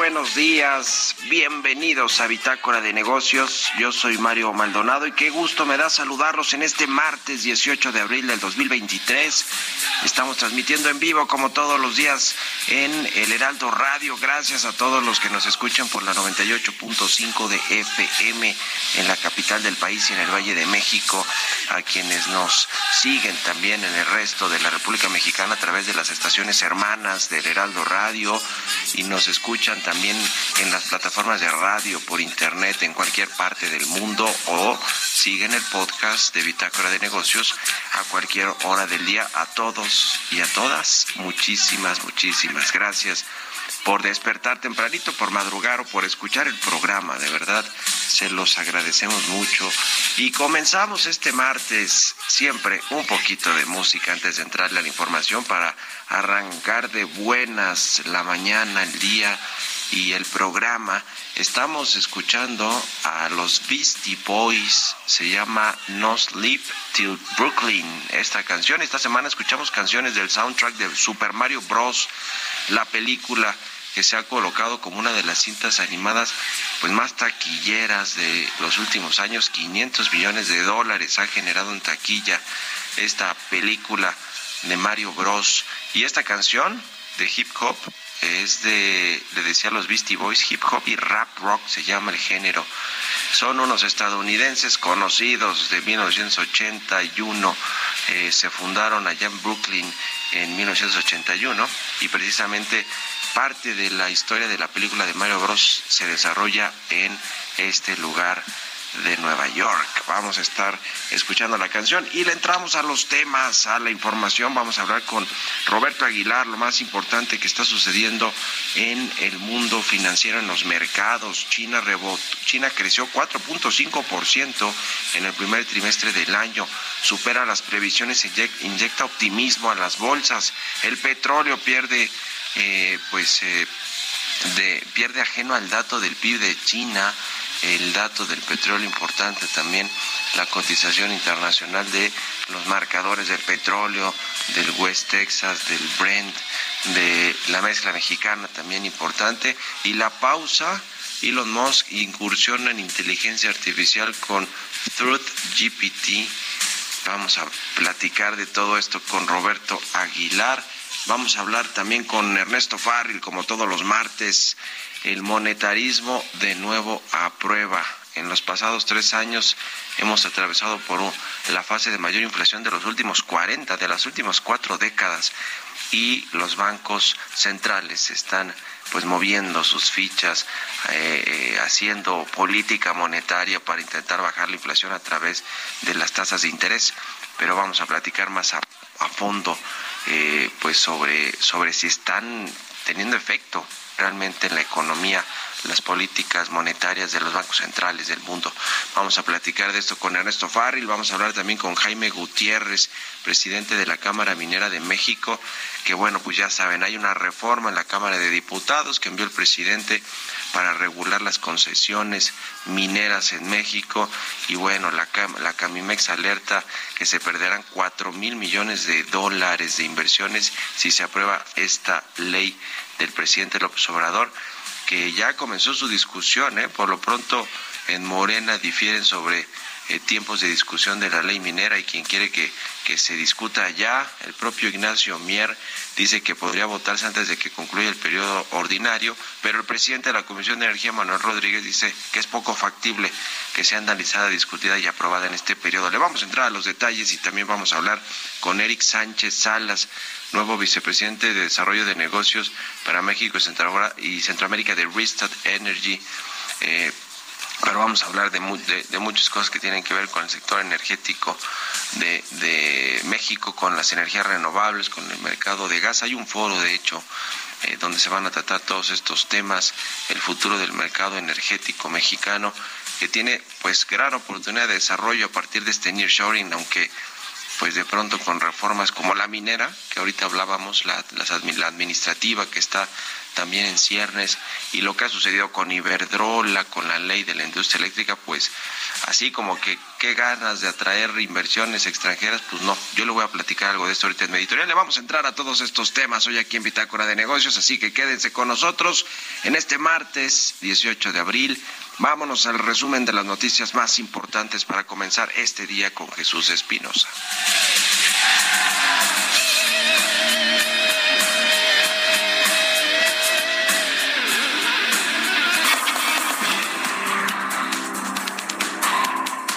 Buenos días. Bienvenidos a Bitácora de Negocios. Yo soy Mario Maldonado y qué gusto me da saludarlos en este martes 18 de abril del 2023. Estamos transmitiendo en vivo como todos los días en el Heraldo Radio. Gracias a todos los que nos escuchan por la 98.5 de FM en la capital del país y en el Valle de México. A quienes nos siguen también en el resto de la República Mexicana a través de las estaciones hermanas del Heraldo Radio y nos escuchan también en las plataformas de radio, por internet, en cualquier parte del mundo o siguen el podcast de Bitácora de Negocios a cualquier hora del día. A todos y a todas, muchísimas, muchísimas gracias por despertar tempranito, por madrugar o por escuchar el programa. De verdad, se los agradecemos mucho. Y comenzamos este martes, siempre un poquito de música antes de entrarle a la información para arrancar de buenas la mañana, el día y el programa. Estamos escuchando a los Beastie Boys, se llama No Sleep Till Brooklyn. Esta canción, esta semana escuchamos canciones del soundtrack de Super Mario Bros la película que se ha colocado como una de las cintas animadas pues más taquilleras de los últimos años, 500 millones de dólares ha generado en taquilla esta película de Mario Bros y esta canción de hip hop es de, le decía los Beastie Boys, hip hop y rap rock se llama el género. Son unos estadounidenses conocidos de 1981, eh, se fundaron allá en Brooklyn en 1981 y precisamente parte de la historia de la película de Mario Bros se desarrolla en este lugar de Nueva York. Vamos a estar escuchando la canción y le entramos a los temas, a la información. Vamos a hablar con Roberto Aguilar, lo más importante que está sucediendo en el mundo financiero, en los mercados. China, rebot China creció 4.5% en el primer trimestre del año, supera las previsiones, inyecta optimismo a las bolsas. El petróleo pierde, eh, pues, eh, de, pierde ajeno al dato del PIB de China el dato del petróleo importante también, la cotización internacional de los marcadores del petróleo, del West Texas, del Brent, de la mezcla mexicana también importante, y la pausa, Elon Musk incursiona en inteligencia artificial con Truth GPT. Vamos a platicar de todo esto con Roberto Aguilar. Vamos a hablar también con Ernesto Farril, como todos los martes, el monetarismo de nuevo a prueba. En los pasados tres años hemos atravesado por la fase de mayor inflación de los últimos 40, de las últimas cuatro décadas, y los bancos centrales están pues moviendo sus fichas, eh, eh, haciendo política monetaria para intentar bajar la inflación a través de las tasas de interés. Pero vamos a platicar más a, fondo eh, pues sobre, sobre si están teniendo efecto realmente en la economía las políticas monetarias de los bancos centrales del mundo. Vamos a platicar de esto con Ernesto Farril, vamos a hablar también con Jaime Gutiérrez, presidente de la Cámara Minera de México, que bueno, pues ya saben, hay una reforma en la Cámara de Diputados que envió el presidente para regular las concesiones mineras en México y bueno, la, la Camimex alerta que se perderán cuatro mil millones de dólares de inversiones si se aprueba esta ley del presidente López Obrador que ya comenzó su discusión. ¿eh? Por lo pronto, en Morena difieren sobre eh, tiempos de discusión de la ley minera y quien quiere que, que se discuta ya, el propio Ignacio Mier dice que podría votarse antes de que concluya el periodo ordinario, pero el presidente de la Comisión de Energía, Manuel Rodríguez, dice que es poco factible que sea analizada, discutida y aprobada en este periodo. Le vamos a entrar a los detalles y también vamos a hablar con Eric Sánchez Salas, nuevo vicepresidente de Desarrollo de Negocios para México y Centroamérica de Restart Energy. Eh, pero vamos a hablar de, de, muchas cosas que tienen que ver con el sector energético de, de, México, con las energías renovables, con el mercado de gas. Hay un foro, de hecho, eh, donde se van a tratar todos estos temas, el futuro del mercado energético mexicano, que tiene pues gran oportunidad de desarrollo a partir de este nearshoring, aunque pues de pronto con reformas como la minera, que ahorita hablábamos, la, la administrativa que está también en ciernes, y lo que ha sucedido con Iberdrola, con la ley de la industria eléctrica, pues así como que qué ganas de atraer inversiones extranjeras, pues no, yo le voy a platicar algo de esto ahorita en mi editorial. Le vamos a entrar a todos estos temas hoy aquí en Bitácora de Negocios, así que quédense con nosotros en este martes 18 de abril. Vámonos al resumen de las noticias más importantes para comenzar este día con Jesús Espinosa.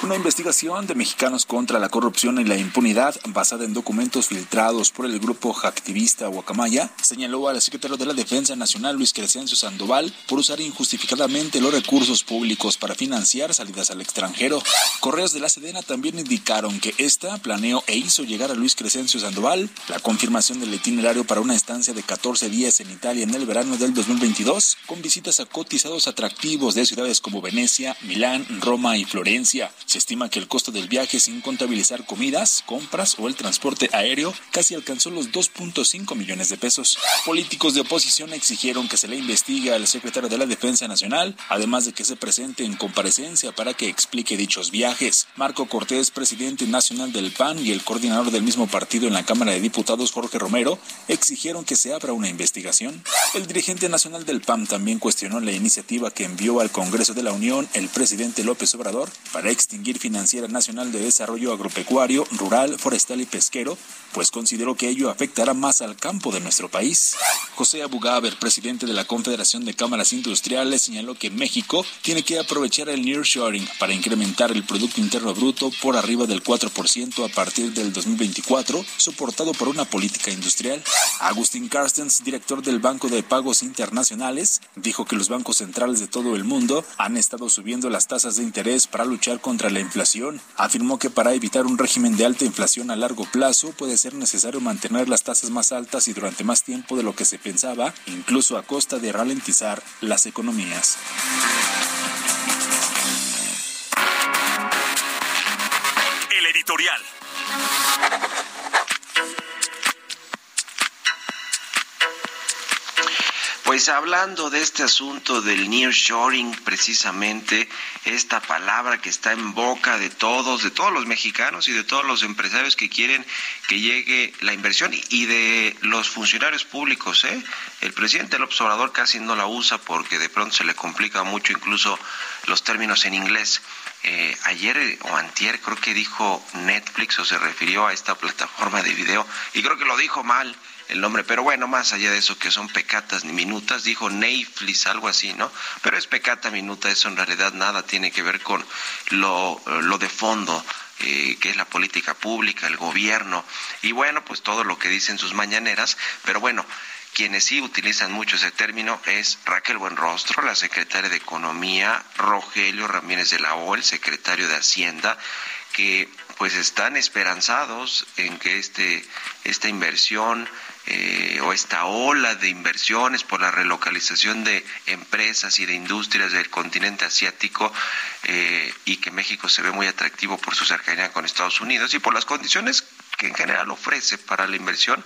Una investigación de mexicanos contra la corrupción y la impunidad basada en documentos filtrados por el grupo activista Guacamaya señaló al secretario de la Defensa Nacional Luis Crescencio Sandoval por usar injustificadamente los recursos públicos para financiar salidas al extranjero. Correos de la Sedena también indicaron que esta planeó e hizo llegar a Luis Crescencio Sandoval la confirmación del itinerario para una estancia de 14 días en Italia en el verano del 2022 con visitas a cotizados atractivos de ciudades como Venecia, Milán, Roma y Florencia. Se estima que el costo del viaje sin contabilizar comidas, compras o el transporte aéreo casi alcanzó los 2.5 millones de pesos. Políticos de oposición exigieron que se le investigue al secretario de la Defensa Nacional, además de que se presente en comparecencia para que explique dichos viajes. Marco Cortés, presidente nacional del PAN y el coordinador del mismo partido en la Cámara de Diputados, Jorge Romero, exigieron que se abra una investigación. El dirigente nacional del PAN también cuestionó la iniciativa que envió al Congreso de la Unión el presidente López Obrador para extinguir Financiera Nacional de Desarrollo Agropecuario, Rural, Forestal y Pesquero, pues consideró que ello afectará más al campo de nuestro país. José Abugaber, presidente de la Confederación de Cámaras Industriales, señaló que México tiene que aprovechar el nearshoring para incrementar el Producto Interno Bruto por arriba del 4% a partir del 2024, soportado por una política industrial. Agustín Carstens, director del Banco de Pagos Internacionales, dijo que los bancos centrales de todo el mundo han estado subiendo las tasas de interés para luchar contra la inflación. Afirmó que para evitar un régimen de alta inflación a largo plazo puede ser necesario mantener las tasas más altas y durante más tiempo de lo que se pensaba, incluso a costa de ralentizar las economías. El editorial. Pues hablando de este asunto del nearshoring, precisamente esta palabra que está en boca de todos, de todos los mexicanos y de todos los empresarios que quieren que llegue la inversión y de los funcionarios públicos, ¿eh? El presidente López Obrador casi no la usa porque de pronto se le complica mucho incluso los términos en inglés. Eh, ayer o antier creo que dijo Netflix o se refirió a esta plataforma de video y creo que lo dijo mal el nombre, pero bueno, más allá de eso que son pecatas ni minutas, dijo Neiflis, algo así, ¿no? Pero es pecata minuta, eso en realidad nada tiene que ver con lo, de fondo, eh, que es la política pública, el gobierno, y bueno, pues todo lo que dicen sus mañaneras, pero bueno, quienes sí utilizan mucho ese término es Raquel Buenrostro, la secretaria de Economía, Rogelio Ramírez de la O, el secretario de Hacienda, que pues están esperanzados en que este esta inversión eh, o esta ola de inversiones por la relocalización de empresas y de industrias del continente asiático eh, y que México se ve muy atractivo por su cercanía con Estados Unidos y por las condiciones que en general ofrece para la inversión,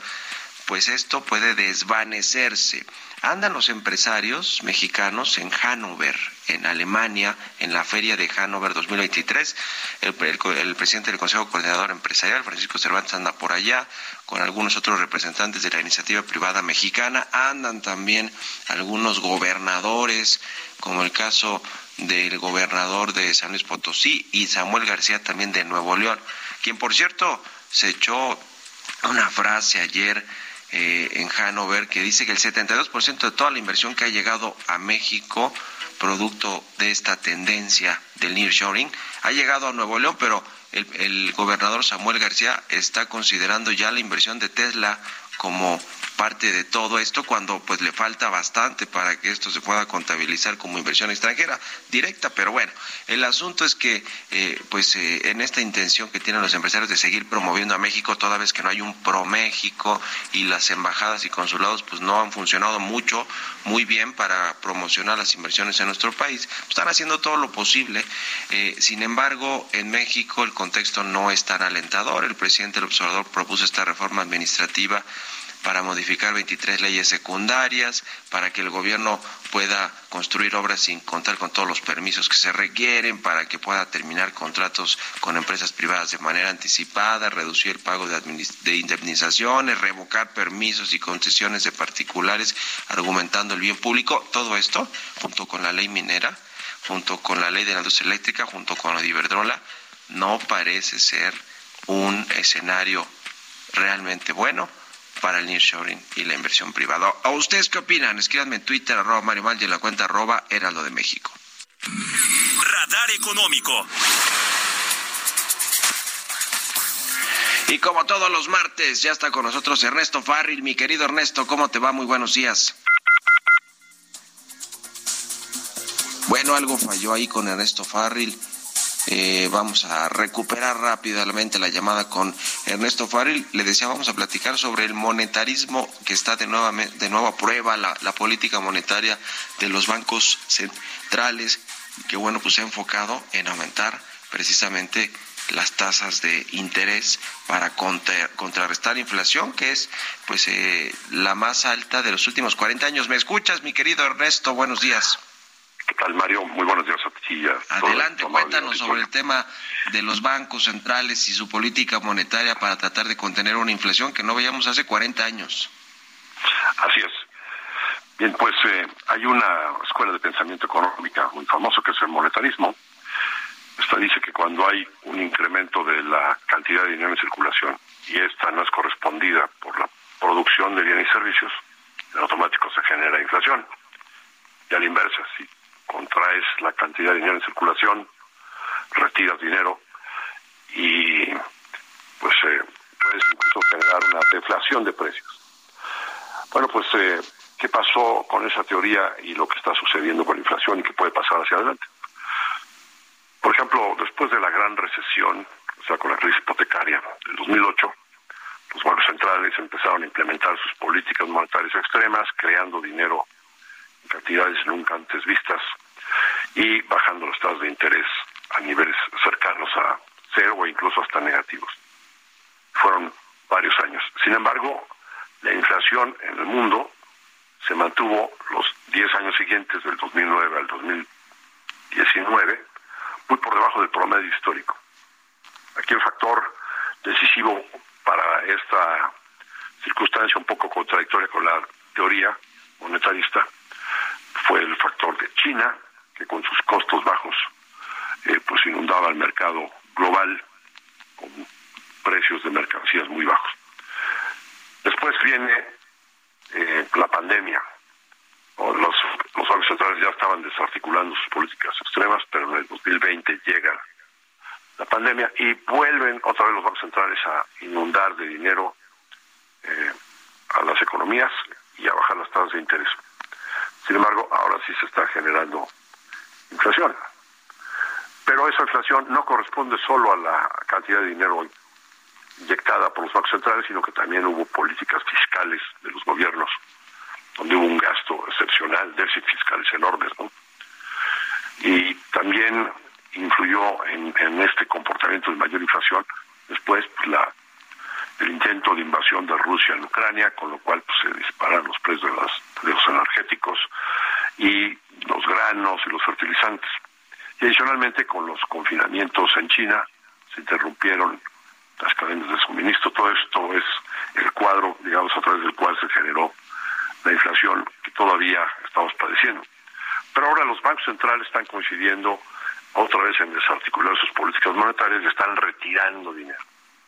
pues esto puede desvanecerse. Andan los empresarios mexicanos en Hannover, en Alemania, en la feria de Hannover 2023. El, el, presidente del Consejo Coordinador Empresarial, Francisco Cervantes, anda por allá, con algunos otros representantes de la iniciativa privada mexicana. Andan también algunos gobernadores, como el caso del gobernador de San Luis Potosí y Samuel García también de Nuevo León, quien por cierto se echó una frase ayer eh, en Hanover que dice que el 72% de toda la inversión que ha llegado a México, producto de esta tendencia del nearshoring, ha llegado a Nuevo León, pero el, el gobernador Samuel García está considerando ya la inversión de Tesla como parte de todo esto cuando pues le falta bastante para que esto se pueda contabilizar como inversión extranjera directa pero bueno el asunto es que eh, pues eh, en esta intención que tienen los empresarios de seguir promoviendo a México toda vez que no hay un pro México y las embajadas y consulados pues no han funcionado mucho muy bien para promocionar las inversiones en nuestro país pues, están haciendo todo lo posible eh, sin embargo en México el contexto no es tan alentador el presidente del observador propuso esta reforma administrativa para modificar 23 leyes secundarias, para que el gobierno pueda construir obras sin contar con todos los permisos que se requieren, para que pueda terminar contratos con empresas privadas de manera anticipada, reducir el pago de, de indemnizaciones, revocar permisos y concesiones de particulares, argumentando el bien público. Todo esto, junto con la ley minera, junto con la ley de la industria eléctrica, junto con la de Iberdrola, no parece ser un escenario realmente bueno para el nearshoring y la inversión privada. ¿A ustedes qué opinan? Escríbanme en Twitter, arroba Mario Mal y en la cuenta arroba Heraldo de México. Radar Económico. Y como todos los martes, ya está con nosotros Ernesto Farril. Mi querido Ernesto, ¿cómo te va? Muy buenos días. Bueno, algo falló ahí con Ernesto Farril. Eh, vamos a recuperar rápidamente la llamada con Ernesto Farril. Le decía, vamos a platicar sobre el monetarismo que está de, nueva, de nuevo a prueba, la, la política monetaria de los bancos centrales, que bueno, pues se ha enfocado en aumentar precisamente las tasas de interés para contra, contrarrestar inflación, que es pues eh, la más alta de los últimos 40 años. ¿Me escuchas, mi querido Ernesto? Buenos días. ¿Qué tal, Mario? Muy buenos días a ti. Adelante, cuéntanos sobre el tema de los bancos centrales y su política monetaria para tratar de contener una inflación que no veíamos hace 40 años. Así es. Bien, pues eh, hay una escuela de pensamiento económica muy famosa que es el monetarismo. Esta dice que cuando hay un incremento de la cantidad de dinero en circulación y esta no es correspondida por la producción de bienes y servicios, en automático se genera inflación. Y a la inversa, si contraes la cantidad de dinero en circulación, retiras dinero y pues eh, puedes incluso generar una deflación de precios. Bueno, pues eh, ¿qué pasó con esa teoría y lo que está sucediendo con la inflación y qué puede pasar hacia adelante? Por ejemplo, después de la gran recesión, o sea, con la crisis hipotecaria del 2008, los bancos centrales empezaron a implementar sus políticas monetarias extremas, creando dinero cantidades nunca antes vistas y bajando las tasas de interés a niveles cercanos a cero o incluso hasta negativos. Fueron varios años. Sin embargo, la inflación en el mundo se mantuvo los 10 años siguientes, del 2009 al 2019, muy por debajo del promedio histórico. Aquí el factor decisivo para esta circunstancia un poco contradictoria con la teoría monetarista fue el factor de China, que con sus costos bajos eh, pues inundaba el mercado global con precios de mercancías muy bajos. Después viene eh, la pandemia. Los, bancos centrales ya estaban desarticulando sus políticas extremas, pero en el 2020 llega la pandemia y vuelven otra vez los bancos centrales a inundar de dinero eh, a las economías, y a bajar las tasas de interés. Sin embargo, ahora sí se está generando inflación. Pero esa inflación no corresponde solo a la cantidad de dinero inyectada por los bancos centrales, sino que también hubo políticas fiscales de los gobiernos, donde hubo un gasto excepcional, déficit fiscales enormes, ¿no? Y también influyó en, este comportamiento de mayor inflación después pues, la el intento de invasión de Rusia en Ucrania, con lo cual pues, se disparan los precios de, de los energéticos y los granos y los fertilizantes. Y adicionalmente con los confinamientos en China se interrumpieron las cadenas de suministro. Todo esto es el cuadro, digamos, a través del cual se generó la inflación que todavía estamos padeciendo. Pero ahora los bancos centrales están coincidiendo otra vez en desarticular sus políticas monetarias y están retirando dinero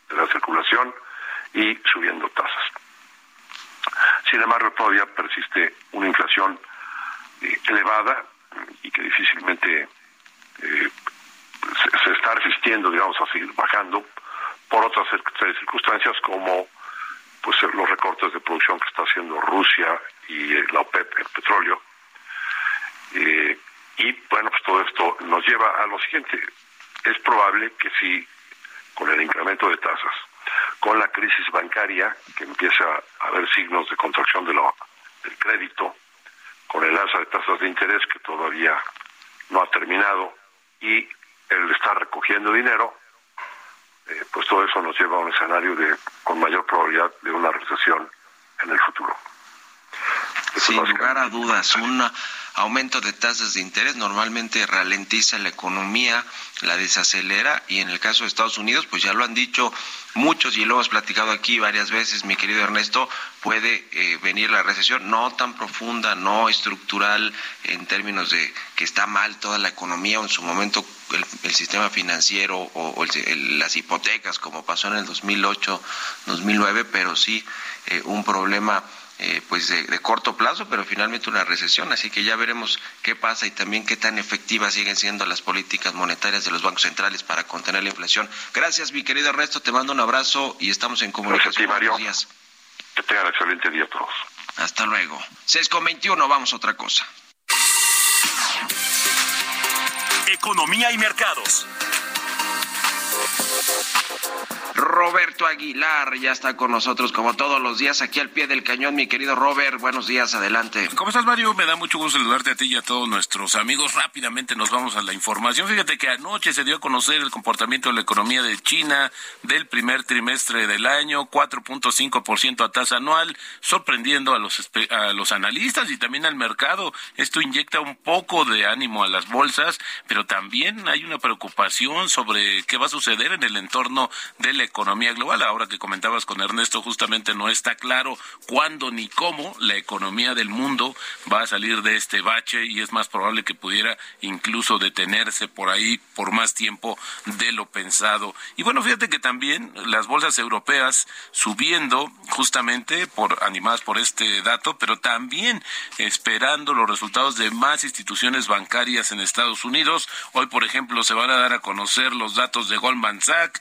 de la circulación y subiendo tasas. Sin embargo, todavía persiste una inflación eh, elevada y que difícilmente eh, se, está resistiendo, digamos, a seguir bajando por otras circunstancias como pues los recortes de producción que está haciendo Rusia y eh, la OPEP, el petróleo. y bueno, pues todo esto nos lleva a lo siguiente. Es probable que si con el incremento de tasas con la crisis bancaria, que empieza a haber signos de contracción de lo, del crédito, con el alza de tasas de interés que todavía no ha terminado y el estar recogiendo dinero, eh, pues todo eso nos lleva a un escenario de con mayor probabilidad de una recesión en el futuro. Sin lugar a dudas, una aumento de tasas de interés normalmente ralentiza la economía, la desacelera y en el caso de Estados Unidos, pues ya lo han dicho muchos y lo hemos platicado aquí varias veces, mi querido Ernesto, puede eh, venir la recesión no tan profunda, no estructural en términos de que está mal toda la economía o en su momento el, sistema financiero o, las hipotecas como pasó en el 2008, 2009, pero sí eh, un problema eh, pues de, corto plazo, pero finalmente una recesión. Así que ya veremos qué pasa y también qué tan efectivas siguen siendo las políticas monetarias de los bancos centrales para contener la inflación. Gracias, mi querido Ernesto. Te mando un abrazo y estamos en comunicación. Gracias, días. Que tengan excelente día a todos. Hasta luego. 6 con 21, vamos a otra cosa. Economía y mercados. Roberto Aguilar ya está con nosotros como todos los días aquí al pie del cañón, mi querido Robert. Buenos días, adelante. ¿Cómo estás, Mario? Me da mucho gusto saludarte a ti y a todos nuestros amigos. Rápidamente nos vamos a la información. Fíjate que anoche se dio a conocer el comportamiento de la economía de China del primer trimestre del año, 4.5% a tasa anual, sorprendiendo a los, a los analistas y también al mercado. Esto inyecta un poco de ánimo a las bolsas, pero también hay una preocupación sobre qué va a suceder en el entorno de la economía global. Ahora que comentabas con Ernesto, justamente no está claro cuándo ni cómo la economía del mundo va a salir de este bache y es más probable que pudiera incluso detenerse por ahí por más tiempo de lo pensado. Y bueno, fíjate que también las bolsas europeas subiendo justamente por animadas por este dato, pero también esperando los resultados de más instituciones bancarias en Estados Unidos. Hoy, por ejemplo, se van a dar a conocer los datos de Goldman Sachs,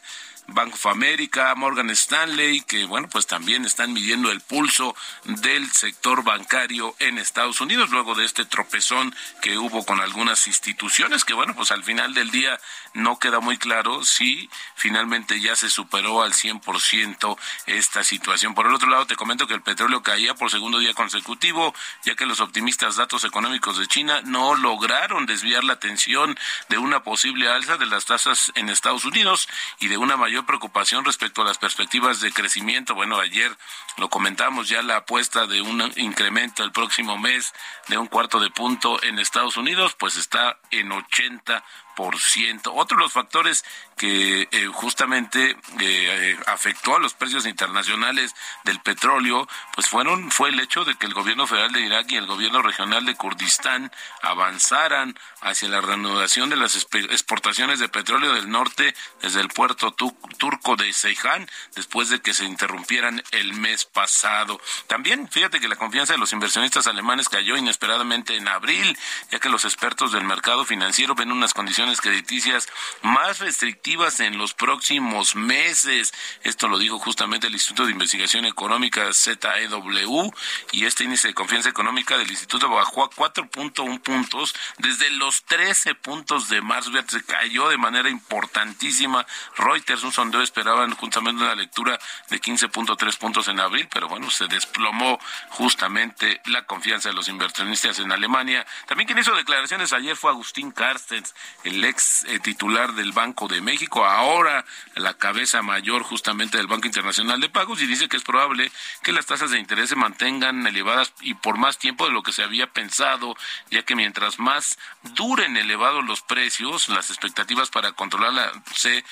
Bank of America, Morgan Stanley, que bueno, pues también están midiendo el pulso del sector bancario en Estados Unidos luego de este tropezón que hubo con algunas instituciones que bueno, pues al final del día no queda muy claro si finalmente ya se superó al 100% esta situación. Por el otro lado, te comento que el petróleo caía por segundo día consecutivo, ya que los optimistas datos económicos de China no lograron desviar la atención de una posible alza de las tasas en Estados Unidos y de una mayor preocupación respecto a las perspectivas de crecimiento. Bueno, ayer lo comentamos ya la apuesta de un incremento el próximo mes de un cuarto de punto en Estados Unidos, pues está en 80 otro de los factores que eh, justamente eh, afectó a los precios internacionales del petróleo, pues fueron fue el hecho de que el gobierno federal de Irak y el gobierno regional de Kurdistán avanzaran hacia la reanudación de las exportaciones de petróleo del norte desde el puerto turco de Seyhan después de que se interrumpieran el mes pasado. También fíjate que la confianza de los inversionistas alemanes cayó inesperadamente en abril, ya que los expertos del mercado financiero ven unas condiciones operaciones crediticias más restrictivas en los próximos meses. Esto lo dijo justamente el Instituto de Investigación Económica ZEW y este índice de confianza económica del instituto bajó a 4.1 puntos desde los 13 puntos de marzo. Se cayó de manera importantísima. Reuters, un sondeo, esperaban justamente una lectura de 15.3 puntos en abril, pero bueno, se desplomó justamente la confianza de los inversionistas en Alemania. También quien hizo declaraciones ayer fue Agustín Carstens, el ex eh, titular del Banco de México, ahora la cabeza mayor justamente del Banco Internacional de Pagos, y dice que es probable que las tasas de interés se mantengan elevadas y por más tiempo de lo que se había pensado, ya que mientras más duren elevados los precios, las expectativas para controlarla se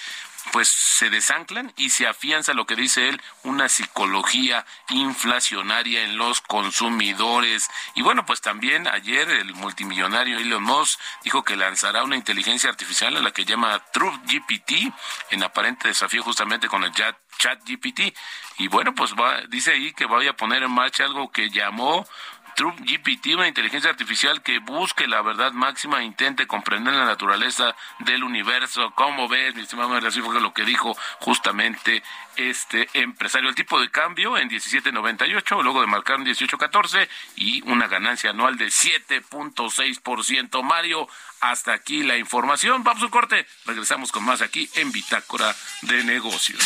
pues se desanclan y se afianza lo que dice él, una psicología inflacionaria en los consumidores. Y bueno, pues también ayer el multimillonario Elon Musk dijo que lanzará una inteligencia artificial a la que llama Truth GPT en aparente desafío justamente con el chat, chat GPT. Y bueno, pues va, dice ahí que vaya a poner en marcha algo que llamó Trump GPT, una inteligencia artificial que busque la verdad máxima e intente comprender la naturaleza del universo. ¿Cómo ves, mi estimado Así fue lo que dijo justamente este empresario. El tipo de cambio en 17.98, luego de marcar un 18.14 y una ganancia anual de 7.6%. Mario, hasta aquí la información. Vamos a un corte. Regresamos con más aquí en Bitácora de Negocios.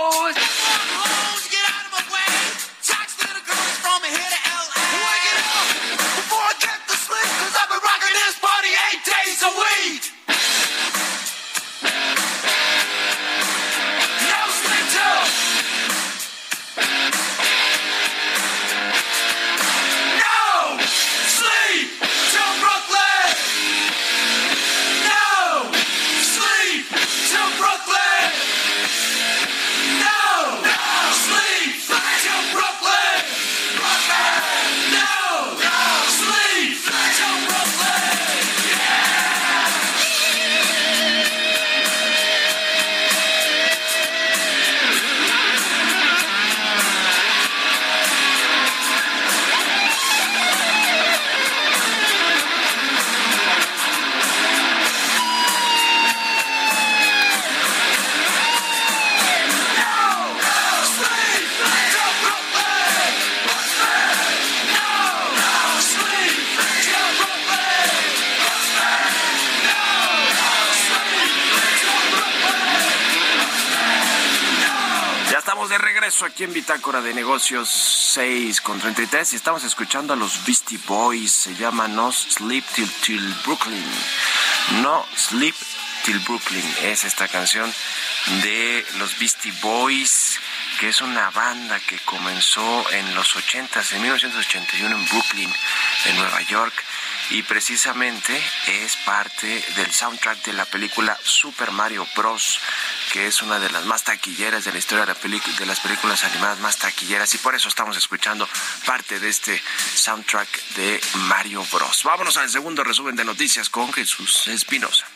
goes. Aquí en Bitácora de Negocios 6 con 33 y estamos escuchando a los Beastie Boys. Se llama No Sleep Till, Till Brooklyn. No Sleep Till Brooklyn es esta canción de los Beastie Boys, que es una banda que comenzó en los 80, en 1981 en Brooklyn, en Nueva York y precisamente es parte del soundtrack de la película Super Mario Bros que es una de las más taquilleras de la historia de, de, las películas animadas más taquilleras y por eso estamos escuchando parte de este soundtrack de Mario Bros. Vámonos al segundo resumen de noticias con Jesús Espinosa.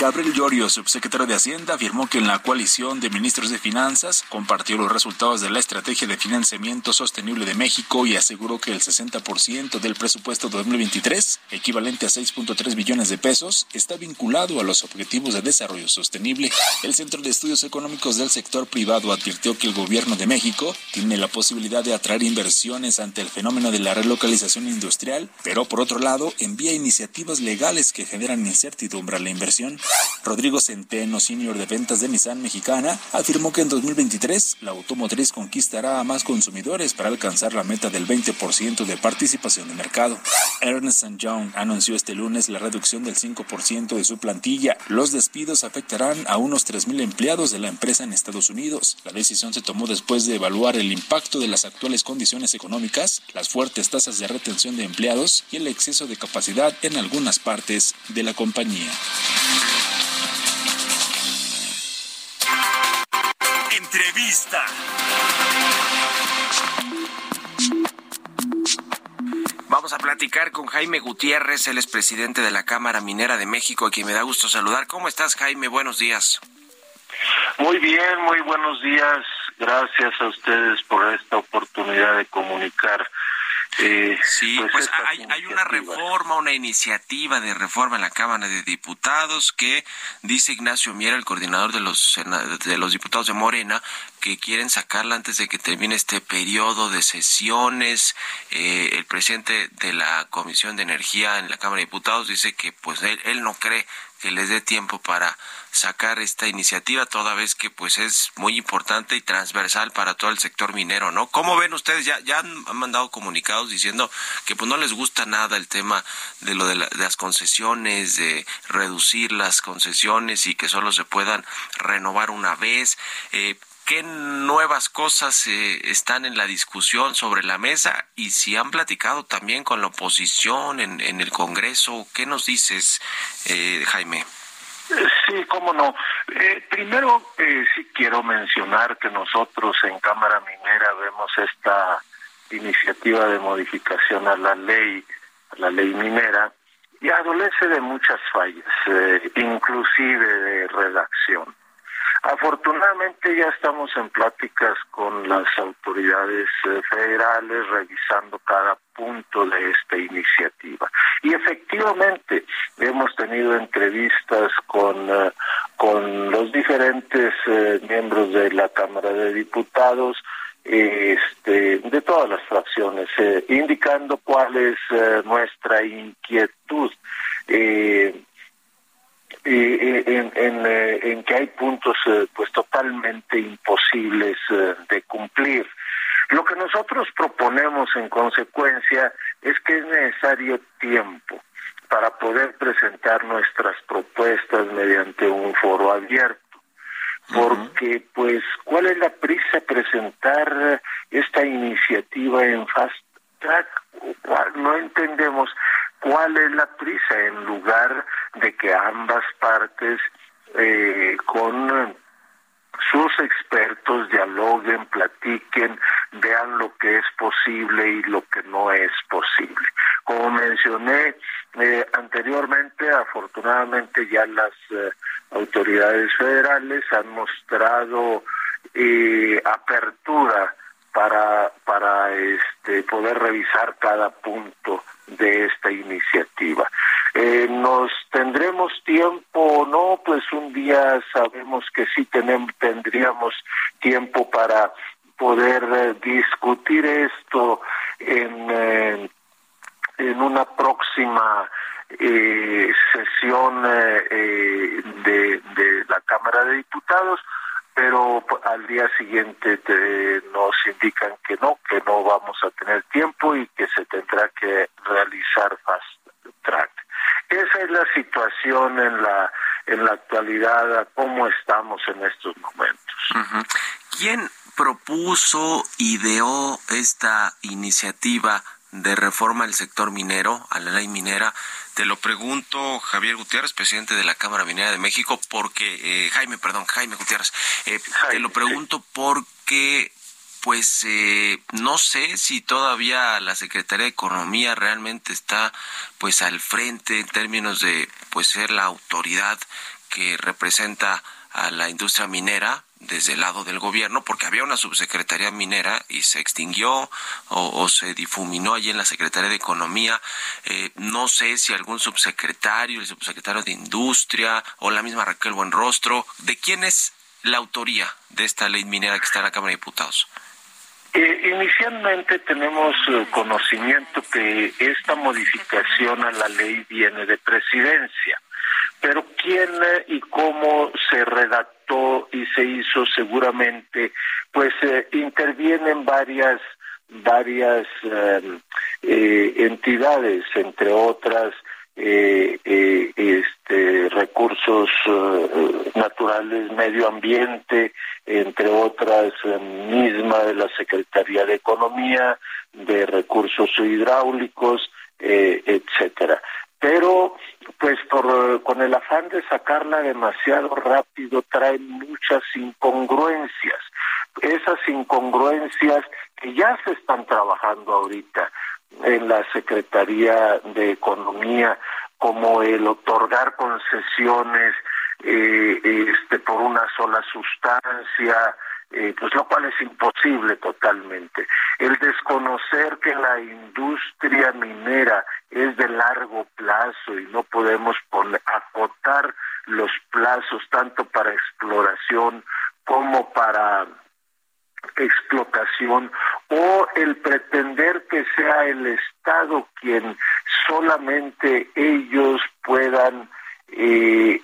Gabriel Llorio, subsecretario de Hacienda, afirmó que en la coalición de ministros de Finanzas compartió los resultados de la Estrategia de Financiamiento Sostenible de México y aseguró que el 60% del presupuesto 2023, equivalente a 6.3 billones de pesos, está vinculado a los objetivos de desarrollo sostenible. El Centro de Estudios Económicos del Sector Privado advirtió que el gobierno de México tiene la posibilidad de atraer inversiones ante el fenómeno de la relocalización industrial, pero por otro lado envía iniciativas legales que generan incertidumbre a la inversión. Rodrigo Centeno, senior de ventas de Nissan Mexicana, afirmó que en 2023 la automotriz conquistará a más consumidores para alcanzar la meta del 20% de participación de mercado. Ernest Young anunció este lunes la reducción del 5% de su plantilla. Los despidos afectarán a unos 3.000 empleados de la empresa en Estados Unidos. La decisión se tomó después de evaluar el impacto de las actuales condiciones económicas, las fuertes tasas de retención de empleados y el exceso de capacidad en algunas partes de la compañía. Entrevista. Vamos a platicar con Jaime Gutiérrez, él es presidente de la Cámara Minera de México, a quien me da gusto saludar. ¿Cómo estás, Jaime? Buenos días. Muy bien, muy buenos días. Gracias a ustedes por esta oportunidad de comunicar sí, pues, pues hay, una reforma, una iniciativa de reforma en la Cámara de Diputados que dice Ignacio Miera, el coordinador de los, de los diputados de Morena, que quieren sacarla antes de que termine este periodo de sesiones. Eh, el presidente de la Comisión de Energía en la Cámara de Diputados dice que pues él, él no cree que les dé tiempo para sacar esta iniciativa toda vez que pues es muy importante y transversal para todo el sector minero, ¿no? ¿Cómo ven ustedes? Ya, ya han, mandado comunicados diciendo que pues no les gusta nada el tema de lo de, las concesiones, de reducir las concesiones y que solo se puedan renovar una vez. Eh, ¿Qué nuevas cosas eh, están en la discusión sobre la mesa? Y si han platicado también con la oposición en, en el Congreso, ¿qué nos dices, eh, Jaime? Sí, cómo no. Eh, primero, eh, sí quiero mencionar que nosotros en Cámara Minera vemos esta iniciativa de modificación a la ley, a la ley minera, y adolece de muchas fallas, eh, inclusive de redacción. Afortunadamente ya estamos en pláticas con las autoridades eh, federales revisando cada punto de esta iniciativa. Y efectivamente hemos tenido entrevistas con, eh, con los diferentes eh, miembros de la Cámara de Diputados, este, de todas las fracciones, indicando cuál es nuestra inquietud. Eh, en, en, eh, en, que hay puntos eh, pues totalmente imposibles eh, de cumplir. Lo que nosotros proponemos en consecuencia es que es necesario tiempo para poder presentar nuestras propuestas mediante un foro abierto. Porque, pues, ¿cuál es la prisa presentar esta iniciativa en Fast Track? No entendemos cuál es la prisa en lugar de que ambas partes eh, con sus expertos dialoguen, platiquen, vean lo que es posible y lo que no es posible. Como mencioné eh, anteriormente, afortunadamente ya las eh, autoridades federales han mostrado apertura para para este poder revisar cada punto de esta iniciativa. Eh, ¿Nos tendremos tiempo o no? Pues un día sabemos que sí tenemos, tendríamos tiempo para poder eh, discutir esto en, en una próxima eh, sesión eh, eh, de, de la Cámara de Diputados, pero al día siguiente te, nos indican que no, que no vamos a tener tiempo y que se tendrá que realizar fast track. Esa es la situación en la en la actualidad, cómo estamos en estos momentos. ¿Quién propuso, ideó esta iniciativa de reforma al sector minero, a la ley minera? Te lo pregunto, Javier Gutiérrez, presidente de la Cámara Minera de México, porque, eh, Jaime, perdón, Jaime Gutiérrez, eh, te lo pregunto porque pues eh, no sé si todavía la Secretaría de Economía realmente está pues al frente en términos de pues ser la autoridad que representa a la industria minera desde el lado del gobierno, porque había una subsecretaría minera y se extinguió o, se difuminó allí en la Secretaría de Economía. Eh, no sé si algún subsecretario, el subsecretario de Industria o la misma Raquel Buenrostro, ¿de quién es la autoría de esta ley minera que está en la Cámara de Diputados? Eh, inicialmente tenemos eh, conocimiento que esta modificación a la ley viene de presidencia, pero quién eh, y cómo se redactó y se hizo seguramente, pues intervienen varias varias entidades, entre otras este, recursos naturales, medio ambiente, entre otras eh, misma de la Secretaría de Economía, de Recursos Hidráulicos, eh, etcétera. Pero, pues, por, con el afán de sacarla demasiado rápido, trae muchas incongruencias. Esas incongruencias que ya se están trabajando ahorita en la Secretaría de Economía, como el otorgar concesiones eh, este, por una sola sustancia, eh, pues lo cual es imposible totalmente. El desconocer que la industria minera es de largo plazo y no podemos poner, acotar los plazos tanto para exploración como para explotación o el pretender que sea el Estado quien solamente ellos puedan eh,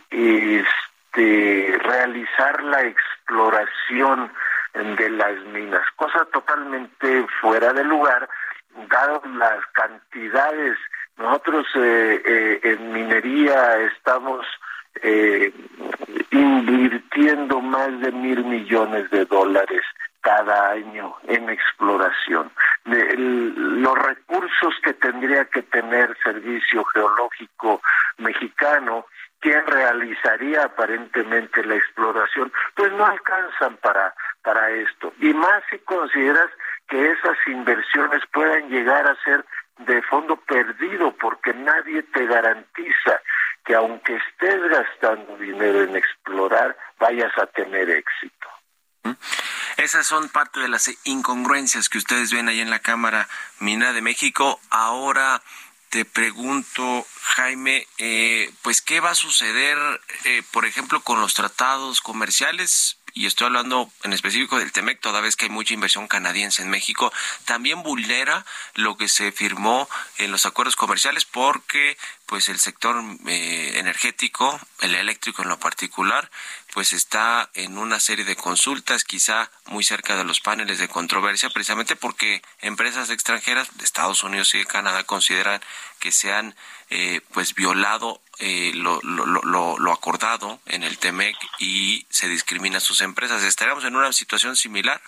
este, realizar la exploración de las minas, cosa totalmente fuera de lugar, dado las cantidades. Nosotros eh, eh, en minería estamos eh, invirtiendo más de mil millones de dólares cada año en exploración. los recursos que tendría que tener Servicio Geológico Mexicano quien realizaría aparentemente la exploración, pues no alcanzan para, para esto. Y más si consideras que esas inversiones puedan llegar a ser de fondo perdido, porque nadie te garantiza que aunque estés gastando dinero en explorar, vayas a tener éxito. Esas son parte de las incongruencias que ustedes ven ahí en la Cámara Mina de México. Ahora, te pregunto, Jaime, eh, pues qué va a suceder, eh, por ejemplo, con los tratados comerciales y estoy hablando en específico del TEMEC, toda vez que hay mucha inversión canadiense en México, también vulnera lo que se firmó en los acuerdos comerciales porque pues el sector eh, energético, el eléctrico en lo particular, pues está en una serie de consultas, quizá muy cerca de los paneles de controversia, precisamente porque empresas extranjeras de Estados Unidos y de Canadá consideran que se han eh, pues violado eh, lo, lo, lo, acordado en el TEMEC y se discrimina a sus empresas. ¿Estaríamos en una situación similar?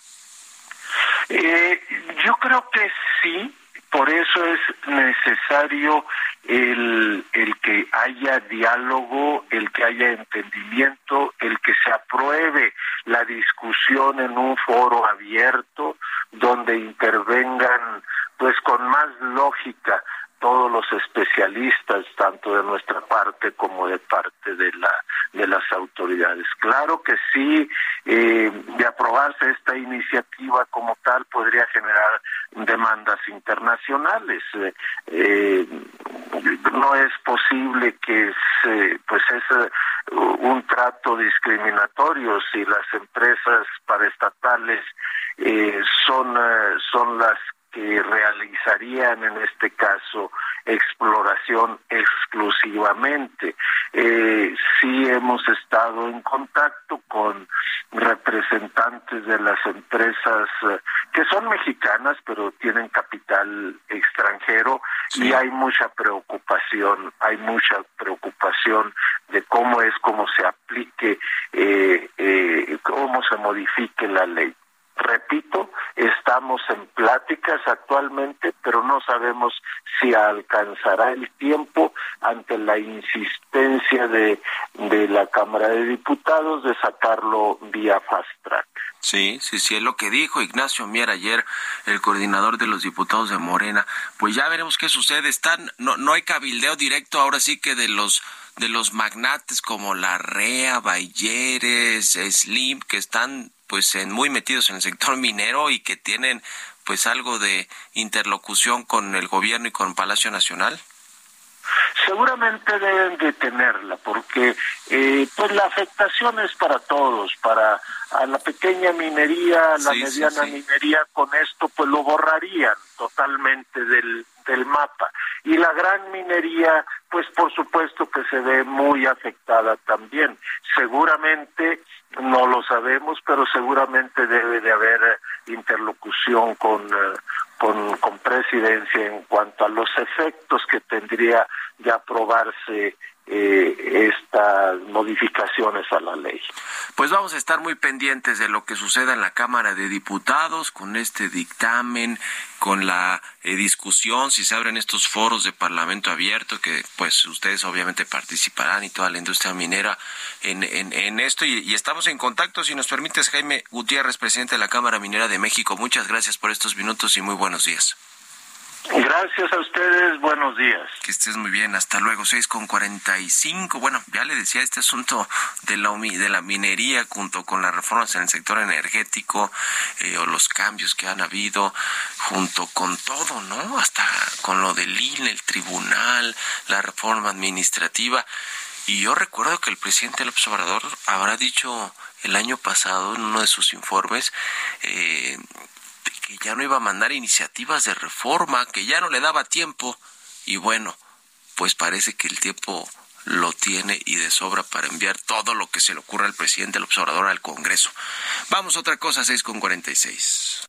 Eh, yo creo que sí, por eso es necesario el, el que haya diálogo, el que haya entendimiento, el que se apruebe la discusión en un foro abierto donde intervengan pues con más lógica todos los especialistas, tanto de nuestra parte como de parte de la de las autoridades. Claro que sí, eh, de aprobarse esta iniciativa como tal podría generar demandas internacionales. Eh, eh, no es posible que se, pues es un trato discriminatorio si las empresas paraestatales son son las que realizarían en este caso exploración exclusivamente. Eh, sí hemos estado en contacto con representantes de las empresas eh, que son mexicanas pero tienen capital extranjero y hay mucha preocupación, hay mucha preocupación de cómo es cómo se aplique, eh, eh, cómo se modifique la ley. Repito, estamos en pláticas actualmente, pero no sabemos si alcanzará el tiempo ante la insistencia de, de la Cámara de Diputados de sacarlo vía fast track. Sí, sí, sí, es lo que dijo Ignacio Mier ayer, el coordinador de los diputados de Morena. Pues ya veremos qué sucede. Están, no, no hay cabildeo directo ahora sí que de los de los magnates como la REA, Bayeres, Slim, que están pues en, muy metidos en el sector minero y que tienen pues algo de interlocución con el gobierno y con Palacio Nacional? Seguramente deben de tenerla, porque eh, pues la afectación es para todos, para a la pequeña minería, a la mediana minería, con esto pues lo borrarían totalmente del, del mapa. Y la gran minería, pues por supuesto que se ve muy afectada también. Seguramente no lo sabemos, pero seguramente debe de haber eh, interlocución con, eh, con, con presidencia en cuanto a los efectos que tendría de aprobarse eh, estas modificaciones a la ley. Pues vamos a estar muy pendientes de lo que suceda en la Cámara de Diputados con este dictamen, con la eh, discusión, si se abren estos foros de Parlamento abierto, que pues ustedes obviamente participarán y toda la industria minera en, en, esto. Y, y, estamos en contacto, si nos permites, Jaime Gutiérrez, presidente de la Cámara Minera de México. Muchas gracias por estos minutos y muy buenos días. Gracias a ustedes, buenos días. Que estés muy bien, hasta luego, seis con cuarenta y cinco. Bueno, ya le decía este asunto de la, de la minería junto con las reformas en el sector energético eh, o los cambios que han habido, junto con todo, ¿no? Hasta con lo del INE, el tribunal, la reforma administrativa. Y yo recuerdo que el presidente López Obrador habrá dicho el año pasado en uno de sus informes eh, que ya no iba a mandar iniciativas de reforma, que ya no le daba tiempo. Y bueno, pues parece que el tiempo lo tiene y de sobra para enviar todo lo que se le ocurra al presidente del observador al Congreso. Vamos a otra cosa, 6 con 46.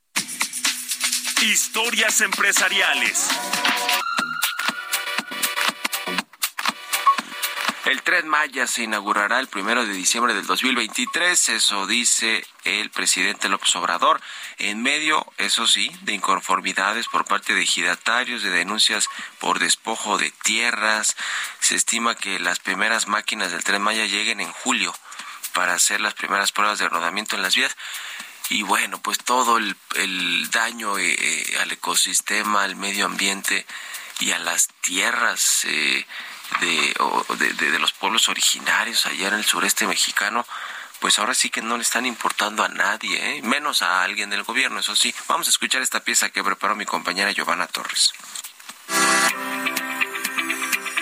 Historias empresariales. El tren Maya se inaugurará el primero de diciembre del 2023, eso dice el presidente López Obrador, en medio, eso sí, de inconformidades por parte de ejidatarios, de denuncias por despojo de tierras. Se estima que las primeras máquinas del tren Maya lleguen en julio para hacer las primeras pruebas de rodamiento en las vías y bueno, pues todo el, daño eh, eh, al ecosistema, al medio ambiente y a las tierras eh, de, de, los pueblos originarios allá en el sureste mexicano, pues ahora sí que no le están importando a nadie, ¿eh? menos a alguien del gobierno, eso sí. Vamos a escuchar esta pieza que preparó mi compañera Giovanna Torres.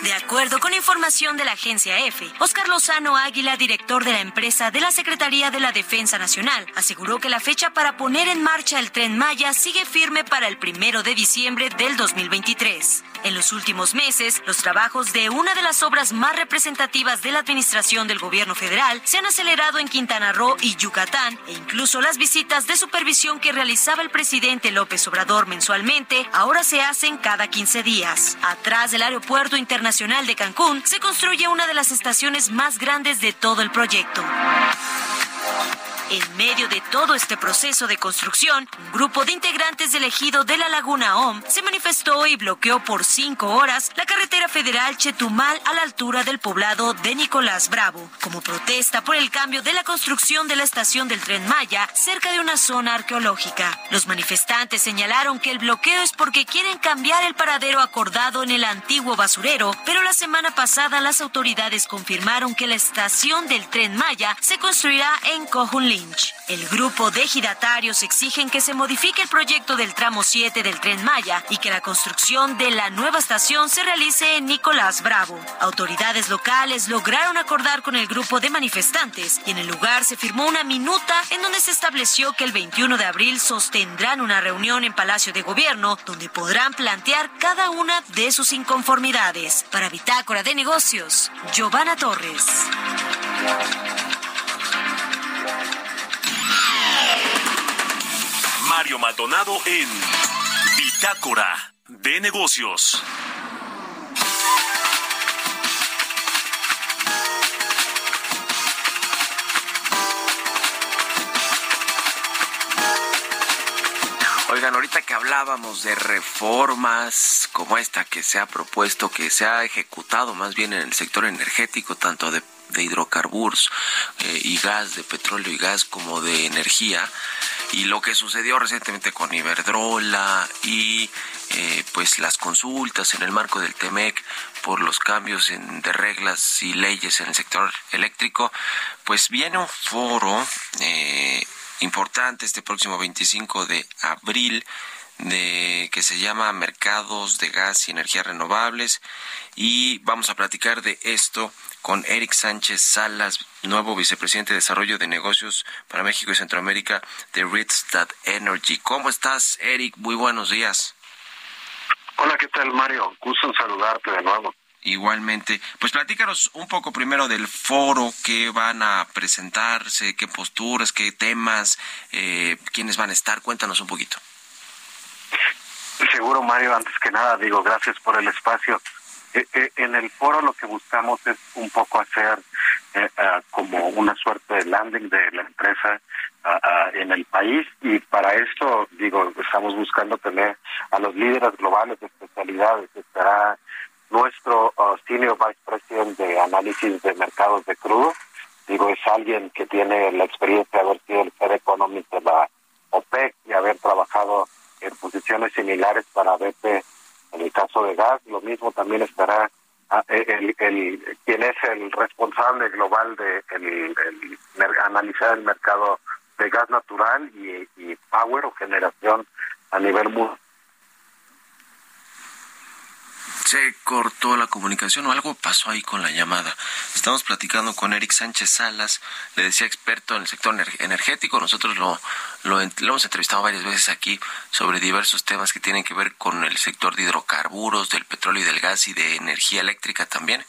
De acuerdo con información de la agencia EFE, Oscar Lozano Águila, director de la empresa de la Secretaría de la Defensa Nacional, aseguró que la fecha para poner en marcha el tren Maya sigue firme para el primero de diciembre del 2023. En los últimos meses, los trabajos de una de las obras más representativas de la administración del gobierno federal se han acelerado en Quintana Roo y Yucatán, e incluso las visitas de supervisión que realizaba el presidente López Obrador mensualmente ahora se hacen cada 15 días. Atrás del Aeropuerto Internacional de Cancún se construye una de las estaciones más grandes de todo el proyecto. En medio de todo este proceso de construcción, un grupo de integrantes del ejido de la Laguna OM se manifestó y bloqueó por cinco horas la carretera federal Chetumal a la altura del poblado de Nicolás Bravo, como protesta por el cambio de la construcción de la estación del tren Maya cerca de una zona arqueológica. Los manifestantes señalaron que el bloqueo es porque quieren cambiar el paradero acordado en el antiguo basurero, pero la semana pasada las autoridades confirmaron que la estación del tren Maya se construirá en Cojunli El grupo de ejidatarios exigen que se modifique el proyecto del tramo 7 del tren Maya y que la construcción de la nueva estación se realice en Nicolás Bravo. Autoridades locales lograron acordar con el grupo de manifestantes y en el lugar se firmó una minuta en donde se estableció que el 21 de abril sostendrán una reunión en Palacio de Gobierno donde podrán plantear cada una de sus inconformidades. Para Bitácora de Negocios, Giovanna Torres. Mario Maldonado en Bitácora de Negocios. Oigan, ahorita que hablábamos de reformas como esta que se ha propuesto, que se ha ejecutado más bien en el sector energético, tanto de, hidrocarburos eh, y gas, de petróleo y gas, como de energía, y lo que sucedió recientemente con Iberdrola y eh, pues las consultas en el marco del TEMEC por los cambios en, de reglas y leyes en el sector eléctrico, pues viene un foro eh, importante este próximo 25 de abril de que se llama Mercados de Gas y Energías Renovables y vamos a platicar de esto con Eric Sánchez Salas, nuevo vicepresidente de Desarrollo de Negocios para México y Centroamérica de Ristad Energy. ¿Cómo estás, Eric? Muy buenos días. Hola, ¿qué tal, Mario? Gusto en saludarte de nuevo. Igualmente, pues platícanos un poco primero del foro, qué van a presentarse, qué posturas, qué temas, eh, quiénes van a estar, cuéntanos un poquito. Seguro, Mario, antes que nada, digo, gracias por el espacio. Eh, eh, en el foro lo que buscamos es un poco hacer eh, como una suerte de landing de la empresa en el país y para esto, digo, estamos buscando tener a los líderes globales de especialidades. Estará nuestro uh, Senior Vice President de Análisis de Mercados de Crudo. Digo, es alguien que tiene la experiencia de haber sido el Head Economist de la OPEC y haber trabajado en posiciones similares para BP en el caso de gas. Lo mismo también estará ah, el, el, quien es el responsable global de el, analizar el mercado de gas natural y, y power o generación a nivel mundial se cortó la comunicación o algo pasó ahí con la llamada. Estamos platicando con Eric Sánchez Salas, le decía experto en el sector energético. Nosotros lo, lo, hemos entrevistado varias veces aquí sobre diversos temas que tienen que ver con el sector de hidrocarburos, del petróleo y del gas y de energía eléctrica también.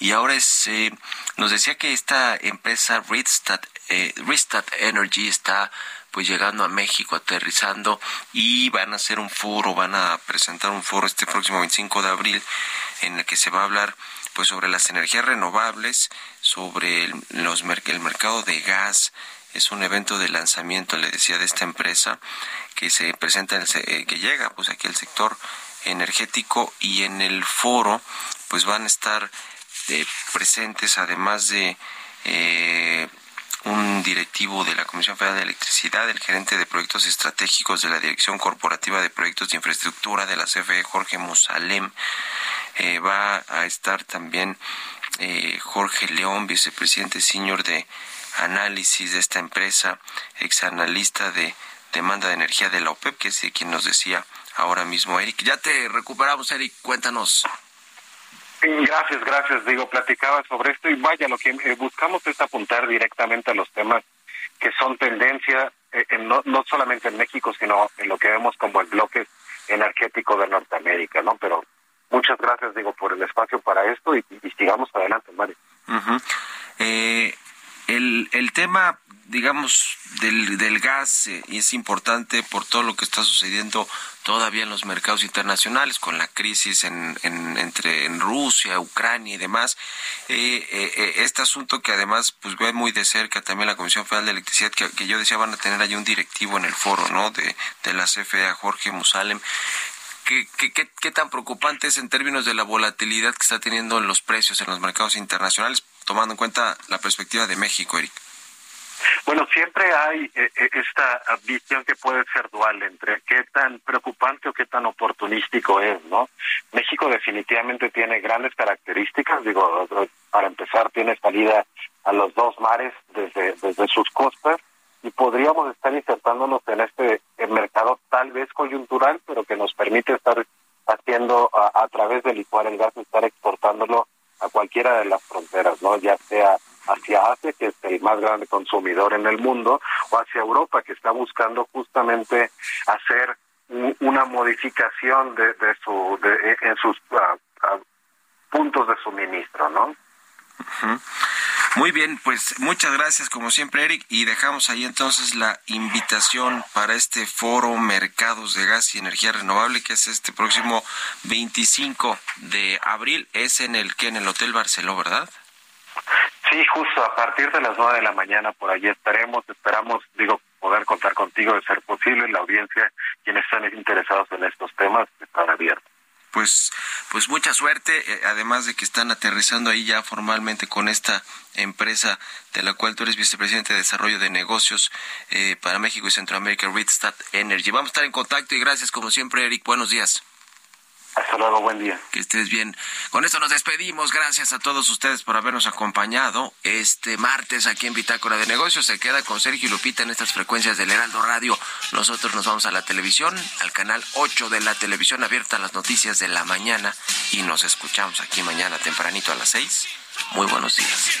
Y ahora es, eh, nos decía que esta empresa Ristad, eh, Energy está pues llegando a México, aterrizando y van a hacer un foro, van a presentar un foro este próximo 25 de abril en el que se va a hablar pues sobre las energías renovables, sobre el, los, el mercado de gas, es un evento de lanzamiento, le decía, de esta empresa que se presenta, en eh, que llega pues aquí al sector energético y en el foro pues van a estar eh, presentes además de eh, un directivo de la Comisión Federal de Electricidad, el gerente de proyectos estratégicos de la Dirección Corporativa de Proyectos de Infraestructura de la CFE, Jorge Musalem. Eh, va a estar también eh, Jorge León, vicepresidente senior de análisis de esta empresa, exanalista de demanda de energía de la OPEP, que es quien nos decía ahora mismo Eric. Ya te recuperamos, Eric, cuéntanos. Gracias, gracias. Digo, platicaba sobre esto y vaya, lo que eh, buscamos es apuntar directamente a los temas que son tendencia, eh, no, no solamente en México, sino en lo que vemos como el bloque energético de Norteamérica, ¿no? Pero muchas gracias, digo, por el espacio para esto y, sigamos adelante, Mario. El, el tema digamos, del, del gas eh, es importante por todo lo que está sucediendo todavía en los mercados internacionales con la crisis en, entre en Rusia, Ucrania y demás. Eh, eh, este asunto que además pues ve muy de cerca también la Comisión Federal de Electricidad, que, yo decía van a tener ahí un directivo en el foro, ¿no? De, de la CFE, Jorge Musalem. ¿Qué, qué, qué, qué tan preocupante es en términos de la volatilidad que está teniendo en los precios en los mercados internacionales, tomando en cuenta la perspectiva de México, Eric? Bueno, siempre hay eh, eh, esta visión que puede ser dual entre qué tan preocupante o qué tan oportunístico es, ¿no? México definitivamente tiene grandes características, digo, para empezar tiene salida a los dos mares desde, desde sus costas y podríamos estar insertándonos en este mercado tal vez coyuntural, pero que nos permite estar haciendo a, través de licuar el gas, estar exportándolo a cualquiera de las fronteras, ¿no? Ya sea hacia Asia, que es el más grande consumidor en el mundo, o hacia Europa, que está buscando justamente hacer una modificación de, su de, en sus ah, ah, puntos de suministro, ¿no? Muy bien, pues muchas gracias como siempre Eric y dejamos ahí entonces la invitación para este foro Mercados de Gas y Energía Renovable que es este próximo 25 de abril, es en el que en el Hotel Barceló, ¿verdad? Sí, justo a partir de las nueve de la mañana por allí estaremos, esperamos, digo, poder contar contigo de ser posible, la audiencia, quienes están interesados en estos temas, están abiertos pues, pues mucha suerte, eh, además de que están aterrizando ahí ya formalmente con esta empresa de la cual tú eres vicepresidente de Desarrollo de Negocios eh, para México y Centroamérica, Ridstat Energy. Vamos a estar en contacto y gracias como siempre, Eric. Buenos días. Hasta luego, buen día. Que estés bien. Con esto nos despedimos. Gracias a todos ustedes por habernos acompañado este martes aquí en Bitácora de Negocios. Se queda con Sergio y Lupita en estas frecuencias del Heraldo Radio. Nosotros nos vamos a la televisión, al canal 8 de la televisión abierta, las noticias de la mañana. Y nos escuchamos aquí mañana tempranito a las 6. Muy buenos días.